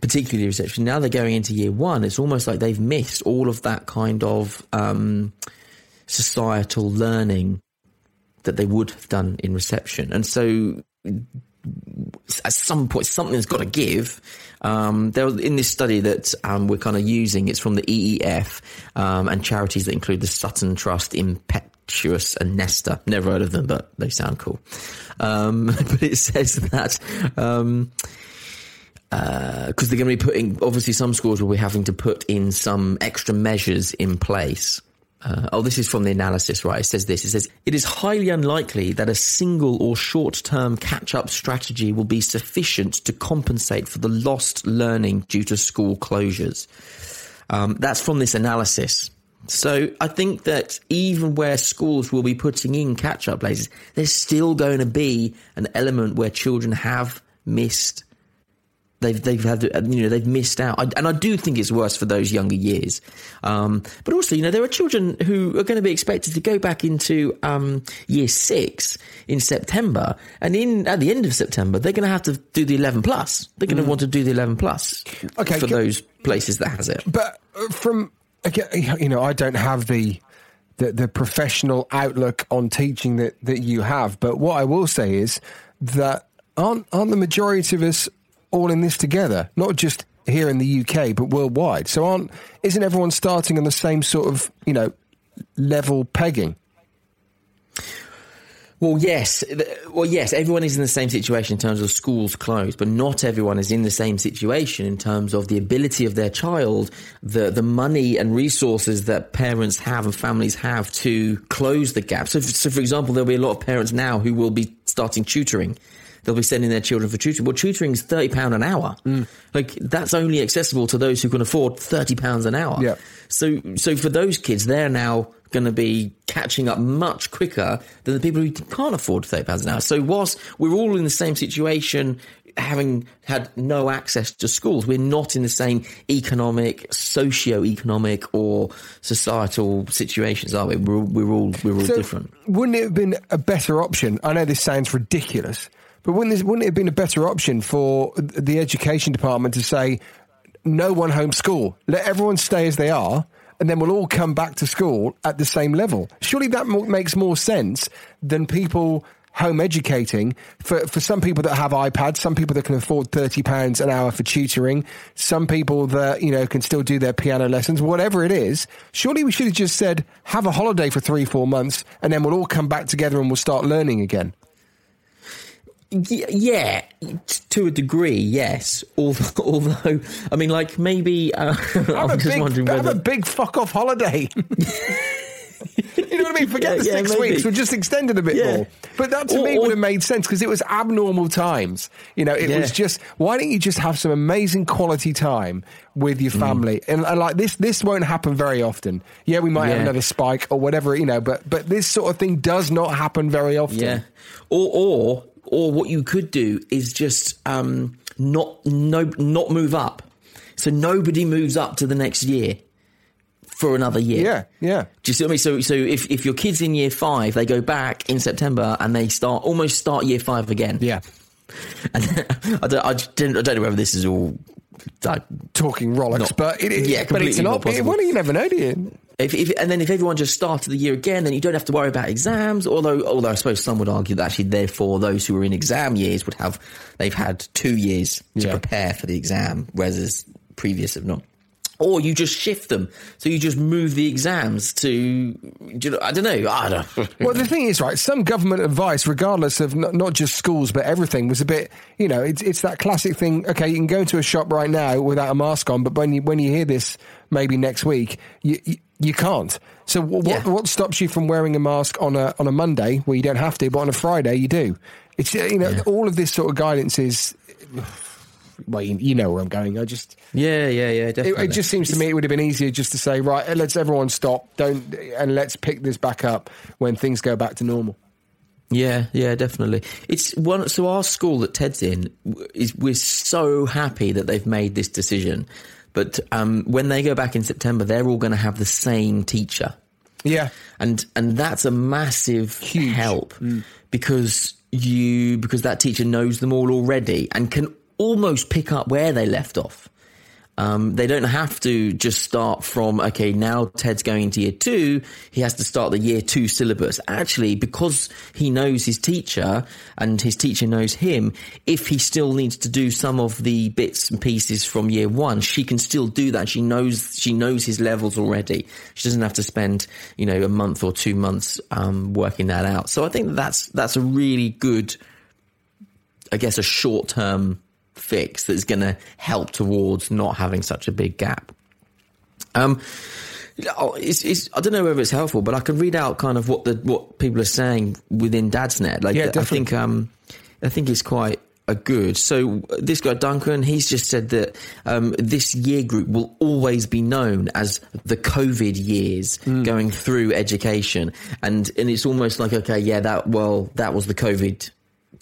particularly reception. Now they're going into year one. It's almost like they've missed all of that kind of um, societal learning that they would have done in reception. And so at some point something's got to give. Um, there was, in this study that um, we're kind of using, it's from the EEF um, and charities that include the Sutton Trust in Pet and Nesta. Never heard of them, but they sound cool. Um, <laughs> but it says that. Um, because they're going to be putting, obviously, some schools will be having to put in some extra measures in place. Uh, oh, this is from the analysis, right? It says this. It says, it is highly unlikely that a single or short term catch up strategy will be sufficient to compensate for the lost learning due to school closures. Um, that's from this analysis. So I think that even where schools will be putting in catch up places, there's still going to be an element where children have missed they've they've had you know they've missed out, I, and I do think it's worse for those younger years. Um, but also, you know, there are children who are going to be expected to go back into um, year six in September, and in at the end of September, they're going to have to do the eleven plus. They're going to mm. want to do the eleven plus. Okay, for can, those places that has it. But uh, from you know, I don't have the. The, the professional outlook on teaching that, that you have, but what I will say is that aren't aren't the majority of us all in this together, not just here in the UK, but worldwide. So aren't isn't everyone starting on the same sort of you know level pegging? Well, yes. Well, yes. Everyone is in the same situation in terms of schools closed, but not everyone is in the same situation in terms of the ability of their child, the the money and resources that parents have and families have to close the gap. So, so for example, there'll be a lot of parents now who will be starting tutoring they'll be sending their children for tutoring. Well, tutoring is thirty pound an hour. Mm. Like that's only accessible to those who can afford thirty pounds an hour. Yeah. So, so for those kids, they're now going to be catching up much quicker than the people who can't afford thirty pounds an hour. So, whilst we're all in the same situation, having had no access to schools, we're not in the same economic, socio-economic, or societal situations, are we? We're, we're all we're all so different. Wouldn't it have been a better option? I know this sounds ridiculous, but wouldn't, this, wouldn't it have been a better option for the education department to say, no one homeschool, let everyone stay as they are, and then we'll all come back to school at the same level? Surely that makes more sense than people home educating for, for some people that have iPads, some people that can afford thirty pounds an hour for tutoring, some people that you know can still do their piano lessons, whatever it is. Surely we should have just said have a holiday for three four months, and then we'll all come back together and we'll start learning again. Yeah, to a degree, yes. Although, <laughs> although I mean, like maybe uh, <laughs> I'm just big, wondering whether have a big fuck off holiday. <laughs> you know what I mean? Forget yeah, the six yeah, weeks. We'll just extend it a bit yeah. more. But that to or, me would have made sense because it was abnormal times. You know, it was just why don't you just have some amazing quality time with your mm. family? Mm. And, and, like this, this won't happen very often. Yeah, we might have another spike or whatever. You know, but but this sort of thing does not happen very often. Yeah. Or or or what you could do is just um, not no not move up. So nobody moves up to the next year for another year. Yeah, yeah. Do you see what I mean? So, so if, if your kid's in year five, they go back in September and they start almost start year five again. Yeah. <laughs> And I don't, I, don't, I don't know whether this is all like, talking rollicks, not, but it, yeah, but it's not. not well, you never know, do you? If, if, and then if everyone just started the year again, then you don't have to worry about exams. Although, although I suppose some would argue that actually, therefore, those who are in exam years would have they've had two years to yeah. prepare for the exam, whereas previous have not or you just shift them. So you just move the exams to, you know, I don't know. I don't <laughs> well, the thing is, right, some government advice, regardless of not, not, just schools, but everything, was a bit, you know, it's, it's that classic thing. Okay, you can go into a shop right now without a mask on, but when you, when you hear this maybe next week, you, you, you can't. So what, yeah. what stops you from wearing a mask on a, on a Monday where you don't have to, but on a Friday you do? It's, you know, yeah. all of this sort of guidance is well, you, you, know where I'm going. I just yeah, yeah, yeah. Definitely. It, it, just seems to me it would have been easier just to say right, let's everyone stop, don't, and let's pick this back up when things go back to normal. Yeah, yeah, definitely. It's one. So our school that Ted's in is we're so happy that they've made this decision. But um, when they go back in September, they're all going to have the same teacher. Yeah, and and that's a massive Huge. help mm. because you because that teacher knows them all already and can almost pick up where they left off. Um, they don't have to just start from, okay, now Ted's going into year two, he has to start the year two syllabus. Actually, because he knows his teacher and his teacher knows him, if he still needs to do some of the bits and pieces from year one, she can still do that. She knows, she knows his levels already. She doesn't have to spend, you know, a month or two months, um, working that out. So I think that's, that's a really good, I guess, a short term fix that's going to help towards not having such a big gap. Um, oh, it's, it's, I don't know whether it's helpful, but I can read out kind of what the what people are saying within Dadsnet. Like, Yeah, I think um, I think it's quite a good. So this guy Duncan, he's just said that um, this year group will always be known as the COVID years going through education, and and it's almost like okay, yeah, that well, that was the COVID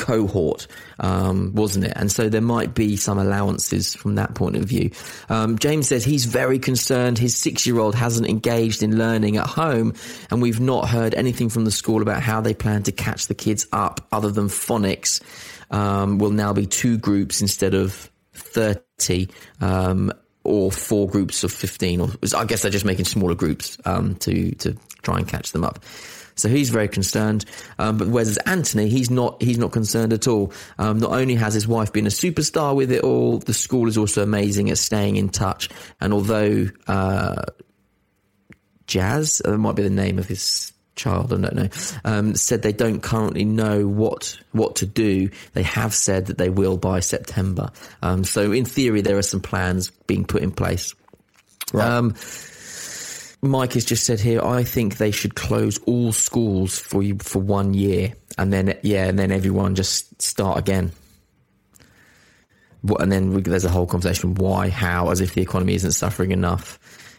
cohort, um, wasn't it? And so there might be some allowances from that point of view. Um, James says he's very concerned his six year old hasn't engaged in learning at home, and we've not heard anything from the school about how they plan to catch the kids up other than phonics. Um, will now be two groups instead of 30. Um, or four groups of 15 or I guess they're just making smaller groups um, to to try and catch them up. So he's very concerned. Um, but whereas Anthony, he's not he's not concerned at all. Um, not only has his wife been a superstar with it all, the school is also amazing at staying in touch. And although uh, Jazz, uh, that might be the name of his child, I don't know, um, said they don't currently know what what to do. They have said that they will by September. Um, so in theory, there are some plans being put in place. Um, Mike has just said here, I think they should close all schools for you for one year, and then yeah, and then everyone just start again. And then we, there's a whole conversation: why, how, as if the economy isn't suffering enough.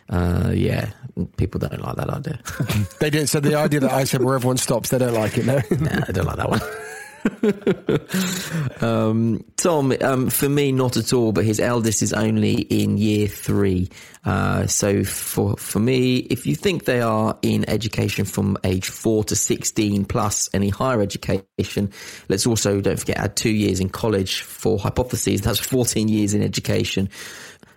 Uh, yeah, people don't like that idea. <laughs> They didn't. So the idea that I said where everyone stops, they don't like it. No. <laughs> nah, I don't like that one. <laughs> <laughs> um, Tom, um, for me, not at all. But his eldest is only in year three. Uh, so for for me, if you think they are in education from age four to sixteen plus any higher education, let's also don't forget add two years in college for hypotheses. That's fourteen years in education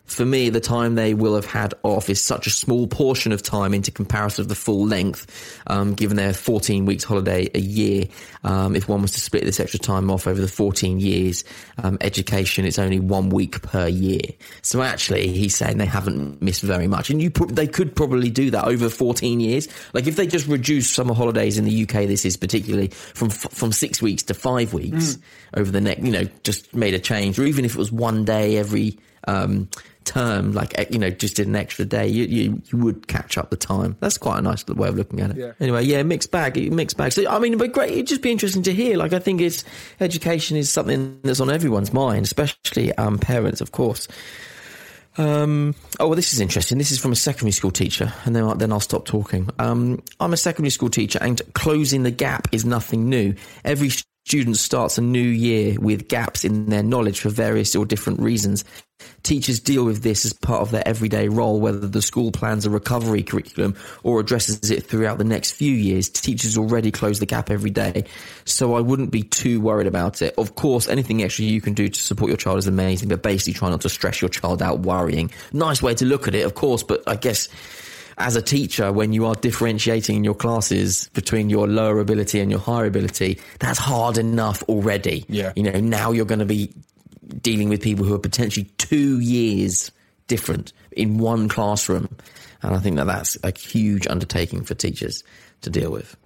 for me, the time they will have had off is such a small portion of time into comparison of the full length, um, given their 14 weeks holiday a year. Um, if one was to split this extra time off over the 14 years, um, education, it's only one week per year. So actually, he's saying they haven't missed very much. And you pro- they could probably do that over 14 years. Like if they just reduce summer holidays in the UK, this is particularly from, f- from six weeks to five weeks over the next, you know, just made a change. Or even if it was one day every, um, term, like eh, you know, just did an extra day, you, you you would catch up the time. That's quite a nice way of looking at it. Yeah. Anyway, yeah, mixed bag, mixed bag. So I mean, but great. It'd just be interesting to hear. Like, I think it's education is something that's on everyone's mind, especially um, parents, of course. Um, oh, well, this is interesting. This is from a secondary school teacher, and then I'll, then I'll stop talking. Um, I'm a secondary school teacher, and closing the gap is nothing new. Every student starts a new year with gaps in their knowledge for various or different reasons. Teachers deal with this as part of their everyday role, whether the school plans a recovery curriculum or addresses it throughout the next few years. Teachers already close the gap every day, so I wouldn't be too worried about it. Of course, anything extra you can do to support your child is amazing, but basically try not to stress your child out worrying. Nice way to look at it, of course, but I guess as a teacher, when you are differentiating in your classes between your lower ability and your higher ability, that's hard enough already. Yeah. You know, now you're going to be dealing with people who are potentially two years different in one classroom. And I think that that's a huge undertaking for teachers to deal with.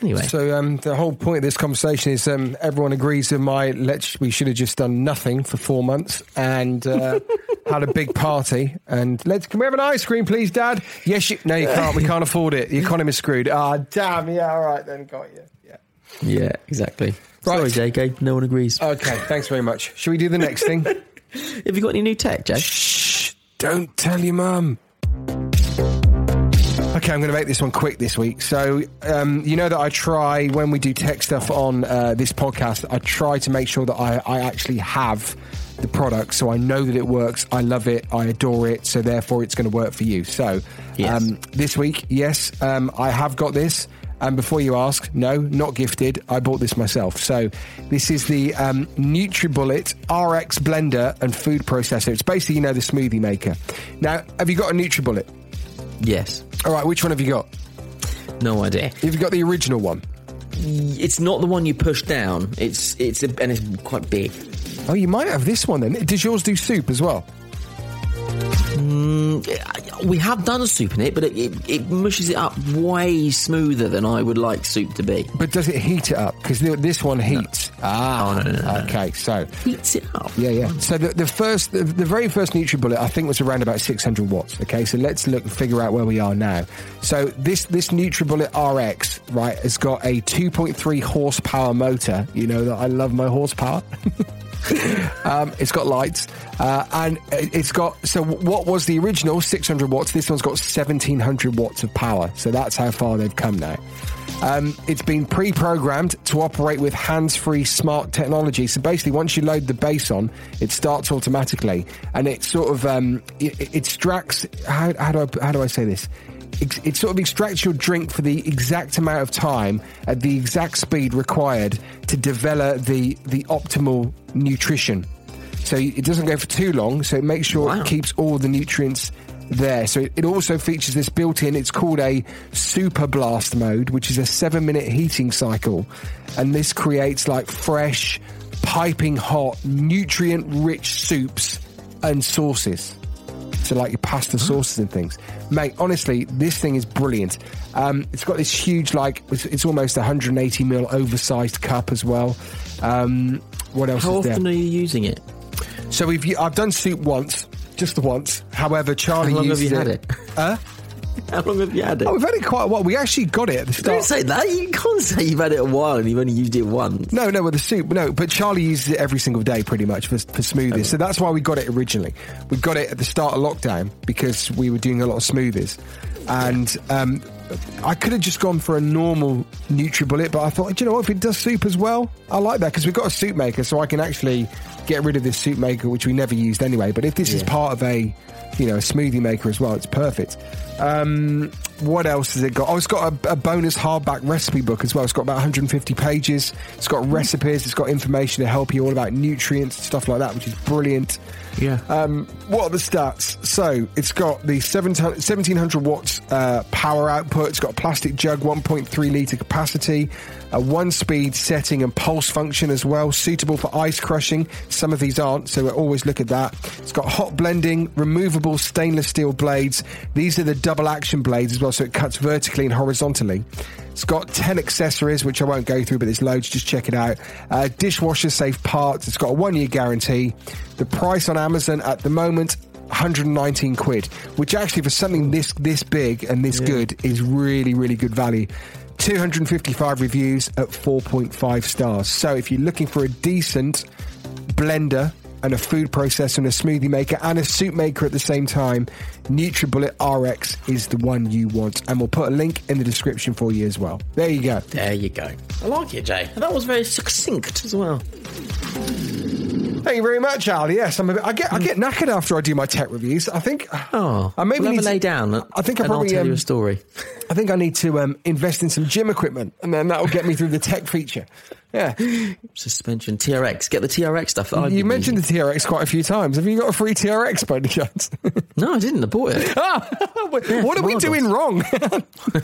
Anyway. So um, the whole point of this conversation is um, everyone agrees with my let's we should have just done nothing for four months and uh, <laughs> had a big party and let's can we have an ice cream please, Dad? Yes, you, no, you can't. We can't afford it. The economy's screwed. Ah, damn. Yeah, all right then. Got you. Yeah. yeah, exactly. Right. Sorry, JK. No one agrees. Okay. Thanks very much. Should we do the next thing? <laughs> Have you got any new tech, Jay? Shh! Don't tell your mum. Okay, I'm going to make this one quick this week. So, um, you know that I try when we do tech stuff on uh, this podcast, I try to make sure that I, I actually have the product, so I know that it works. I love it. I adore it. So therefore, it's going to work for you. So, Yes. um, this week, yes, um, I have got this. And before you ask, no, not gifted. I bought this myself. So this is the um, NutriBullet RX blender and food processor. It's basically, you know, the smoothie maker. Now, have you got a NutriBullet? Yes. All right, which one have you got? No idea. Have you got the original one? It's not the one you push down. It's it's a, and it's quite big. Oh, you might have this one then. Does yours do soup as well? We have done a soup in it, but it, it, it mushes it up way smoother than I would like soup to be. But does it heat it up? Because this one heats. Ah, Oh, no, no, no, no. okay. So Heats it up. Yeah, yeah. So the, the first, the, the very first NutriBullet, I think was around about 600 watts. Okay, so let's look and figure out where we are now. So this this NutriBullet RX, right, has got a 2.3 horsepower motor. You know that I love my horsepower. <laughs> <laughs> um, it's got lights, uh, and it- it's got. So what was the original 600 watts? This one's got 1700 watts of power. So that's how far they've come now. Um, it's been pre-programmed to operate with hands-free smart technology. So basically, once you load the base on, it starts automatically, and it sort of um, it, it extracts. How, how do I how do I say this? It sort of extracts your drink for the exact amount of time at the exact speed required to develop the the optimal nutrition. So it doesn't go for too long. So it makes sure Wow. it keeps all the nutrients there. So it also features this built-in. It's called a super blast mode, which is a seven-minute heating cycle, and this creates like fresh, piping hot, nutrient-rich soups and sauces. So like your pasta sauces and things, mate. Honestly, this thing is brilliant. Um, it's got this huge, like it's, it's almost 180 mil oversized cup as well. Um, what else How is there? How often are you using it? So we've I've done soup once, just the once. However, Charlie How long have you had it? Huh? <laughs> How long have you had it? Oh, we've had it quite a while. We actually got it at the Don't say that. You can't say you've had it a while and you've only used it once. No, no, with the soup, no. But Charlie uses it every single day, pretty much for, for smoothies. So that's why we got it originally. We got it at the start of lockdown because we were doing a lot of smoothies, and um, I could have just gone for a normal NutriBullet, but I thought, do you know what? If it does soup as well, I like that because we've got a soup maker, so I can actually get rid of this soup maker, which we never used anyway. But if this is part of a, you know, a smoothie maker as well, it's perfect. Um, what else has it got? Oh, it's got a, a bonus hardback recipe book as well. It's got about 150 pages. It's got recipes. It's got information to help you all about nutrients and stuff like that, which is brilliant. Yeah. Um, what are the stats? So it's got the 1700 watts uh, power output. It's got a plastic jug, 1.3 litre capacity, a one speed setting and pulse function as well, suitable for ice crushing. Some of these aren't, so we'll always look at that. It's got hot blending, removable stainless steel blades. These are the double action blades as well, so it cuts vertically and horizontally. It's got 10 accessories, which I won't go through, but there's loads. Just check it out. Uh, dishwasher safe parts. It's got a one year guarantee. The price on Amazon at the moment, 119 quid, which actually for something this this big and this good is really, really good value. 255 reviews at 4.5 stars. So if you're looking for a decent blender and a food processor and a smoothie maker and a soup maker at the same time, NutriBullet RX is the one you want. And we'll put a link in the description for you as well. There you go. There you go. I like it, Jay. That was very succinct as well. Thank you very much, Al. Yes, I'm a bit, I get I get knackered after I do my tech reviews. I think. Oh, I maybe we'll need a to- lay down. I think I probably, I'll tell um, you a story. I think I need to um, invest in some gym equipment, and then that'll get me through the tech feature. Yeah, Suspension TRX. Get the TRX stuff. That you mentioned using. the TRX quite a few times. Have you got a free TRX by any chance? <laughs> No, I didn't. I bought it. <laughs> ah, <laughs> what what are we doing wrong?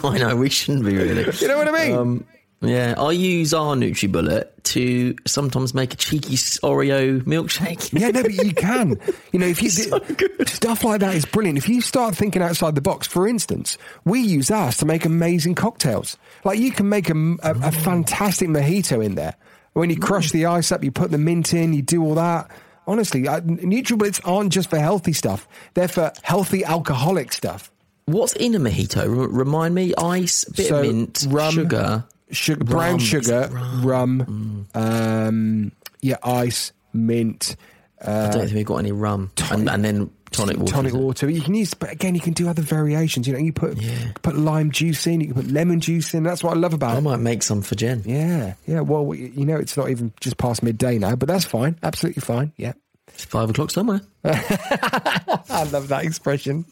I know we shouldn't be really. you know what I mean? Um, yeah, I use our NutriBullet to sometimes make a cheeky Oreo milkshake. Yeah, no, but you can. You know, if you <laughs> stuff like that is brilliant. If you start thinking outside the box, for instance, we use ours to make amazing cocktails. Like you can make a, a, a fantastic mojito in there. When you crush the ice up, you put the mint in, you do all that. Honestly, uh, NutriBullets aren't just for healthy stuff; they're for healthy alcoholic stuff. What's in a mojito? Remind me: ice, bit So, of mint, rum, sugar, sugar, brown Rum. Is sugar, rum? rum, um, yeah, ice, mint, I don't think we've got any rum, and, and then tonic water. tonic water. You can use, but again, you can do other variations. You know, you put put lime juice in, you can put lemon juice in. That's what I love about I it. might make some for Jen. Yeah, yeah. Well, you know, it's not even just past midday now, but that's fine. Absolutely fine. Yeah. It's five o'clock somewhere. <laughs> I love that expression.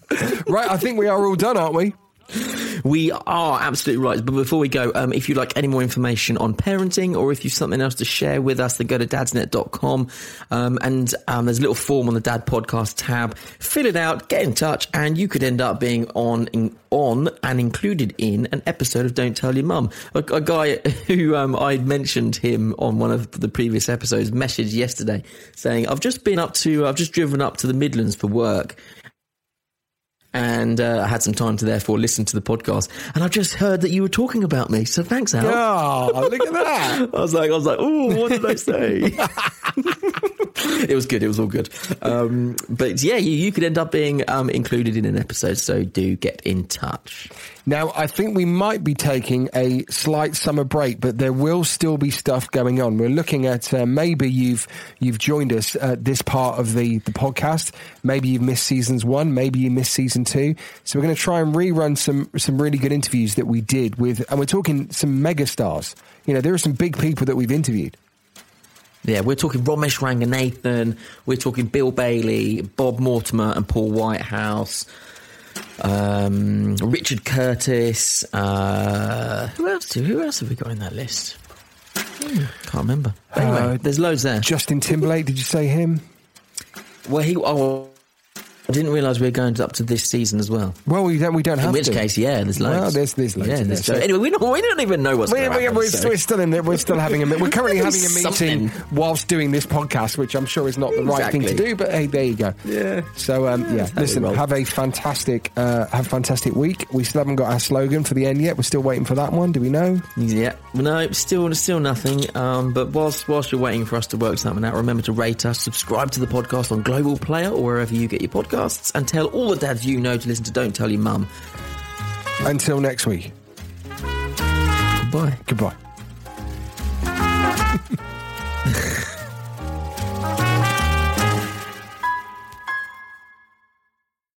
right, I think we are all done, aren't we? We are absolutely right. But before we go, um, if you'd like any more information on parenting or if you've something else to share with us, then go to dadsnet.com um, and um, there's a little form on the Dad Podcast tab. Fill it out, get in touch, and you could end up being on in, on and included in an episode of Don't Tell Your Mum. A, a guy <laughs> who um, I mentioned him on one of the previous episodes messaged yesterday saying, "I've just been up to, I've just driven up to the Midlands for work." And uh, I had some time to therefore listen to the podcast. And I've just heard that you were talking about me, so thanks, Al. Oh, look at that! <laughs> I was like, I was like, oh, what did I say? <laughs> it was good. It was all good. Um, but yeah, you, you could end up being um, included in an episode, so do get in touch. Now, I think we might be taking a slight summer break, but there will still be stuff going on. We're looking at uh, maybe you've you've joined us at this part of the the podcast. Maybe you've missed seasons one. Maybe you missed season two. So we're going to try and rerun some some really good interviews that we did with, and we're talking some megastars. You know, there are some big people that we've interviewed. Yeah, we're talking Romesh Ranganathan, we're talking Bill Bailey, Bob Mortimer, and Paul Whitehouse um, Richard Curtis. Uh, who else? Do, who else have we got in that list? Hmm, can't remember. But anyway, Uh, there's loads there. Justin Timberlake, did you say him? Well, he. Oh, I didn't realise we were going up to this season as well. Well, we don't. We don't have In which to. case, yeah, there's loads. Well, there's- there's loads Yeah, there's there, so- anyway, we don't, we don't even know what's going on. we're, we're, so- we're still in. We're still having a. We're currently <laughs> having a meeting Something. whilst doing this podcast, which I'm sure is not the right thing to do. But hey, there you go. Yeah. So um, yeah, we listen. Have a fantastic, uh, have a fantastic week. We still haven't got our slogan for the end yet. We're still waiting for that one. Do we know? Yeah, no, still, still nothing. Um, but whilst whilst you're waiting for us to work something out, remember to rate us, subscribe to the podcast on Global Player or wherever you get your podcasts, and tell all the dads you know to listen to Don't Tell Your Mum. Until next week. Goodbye. Goodbye. <laughs>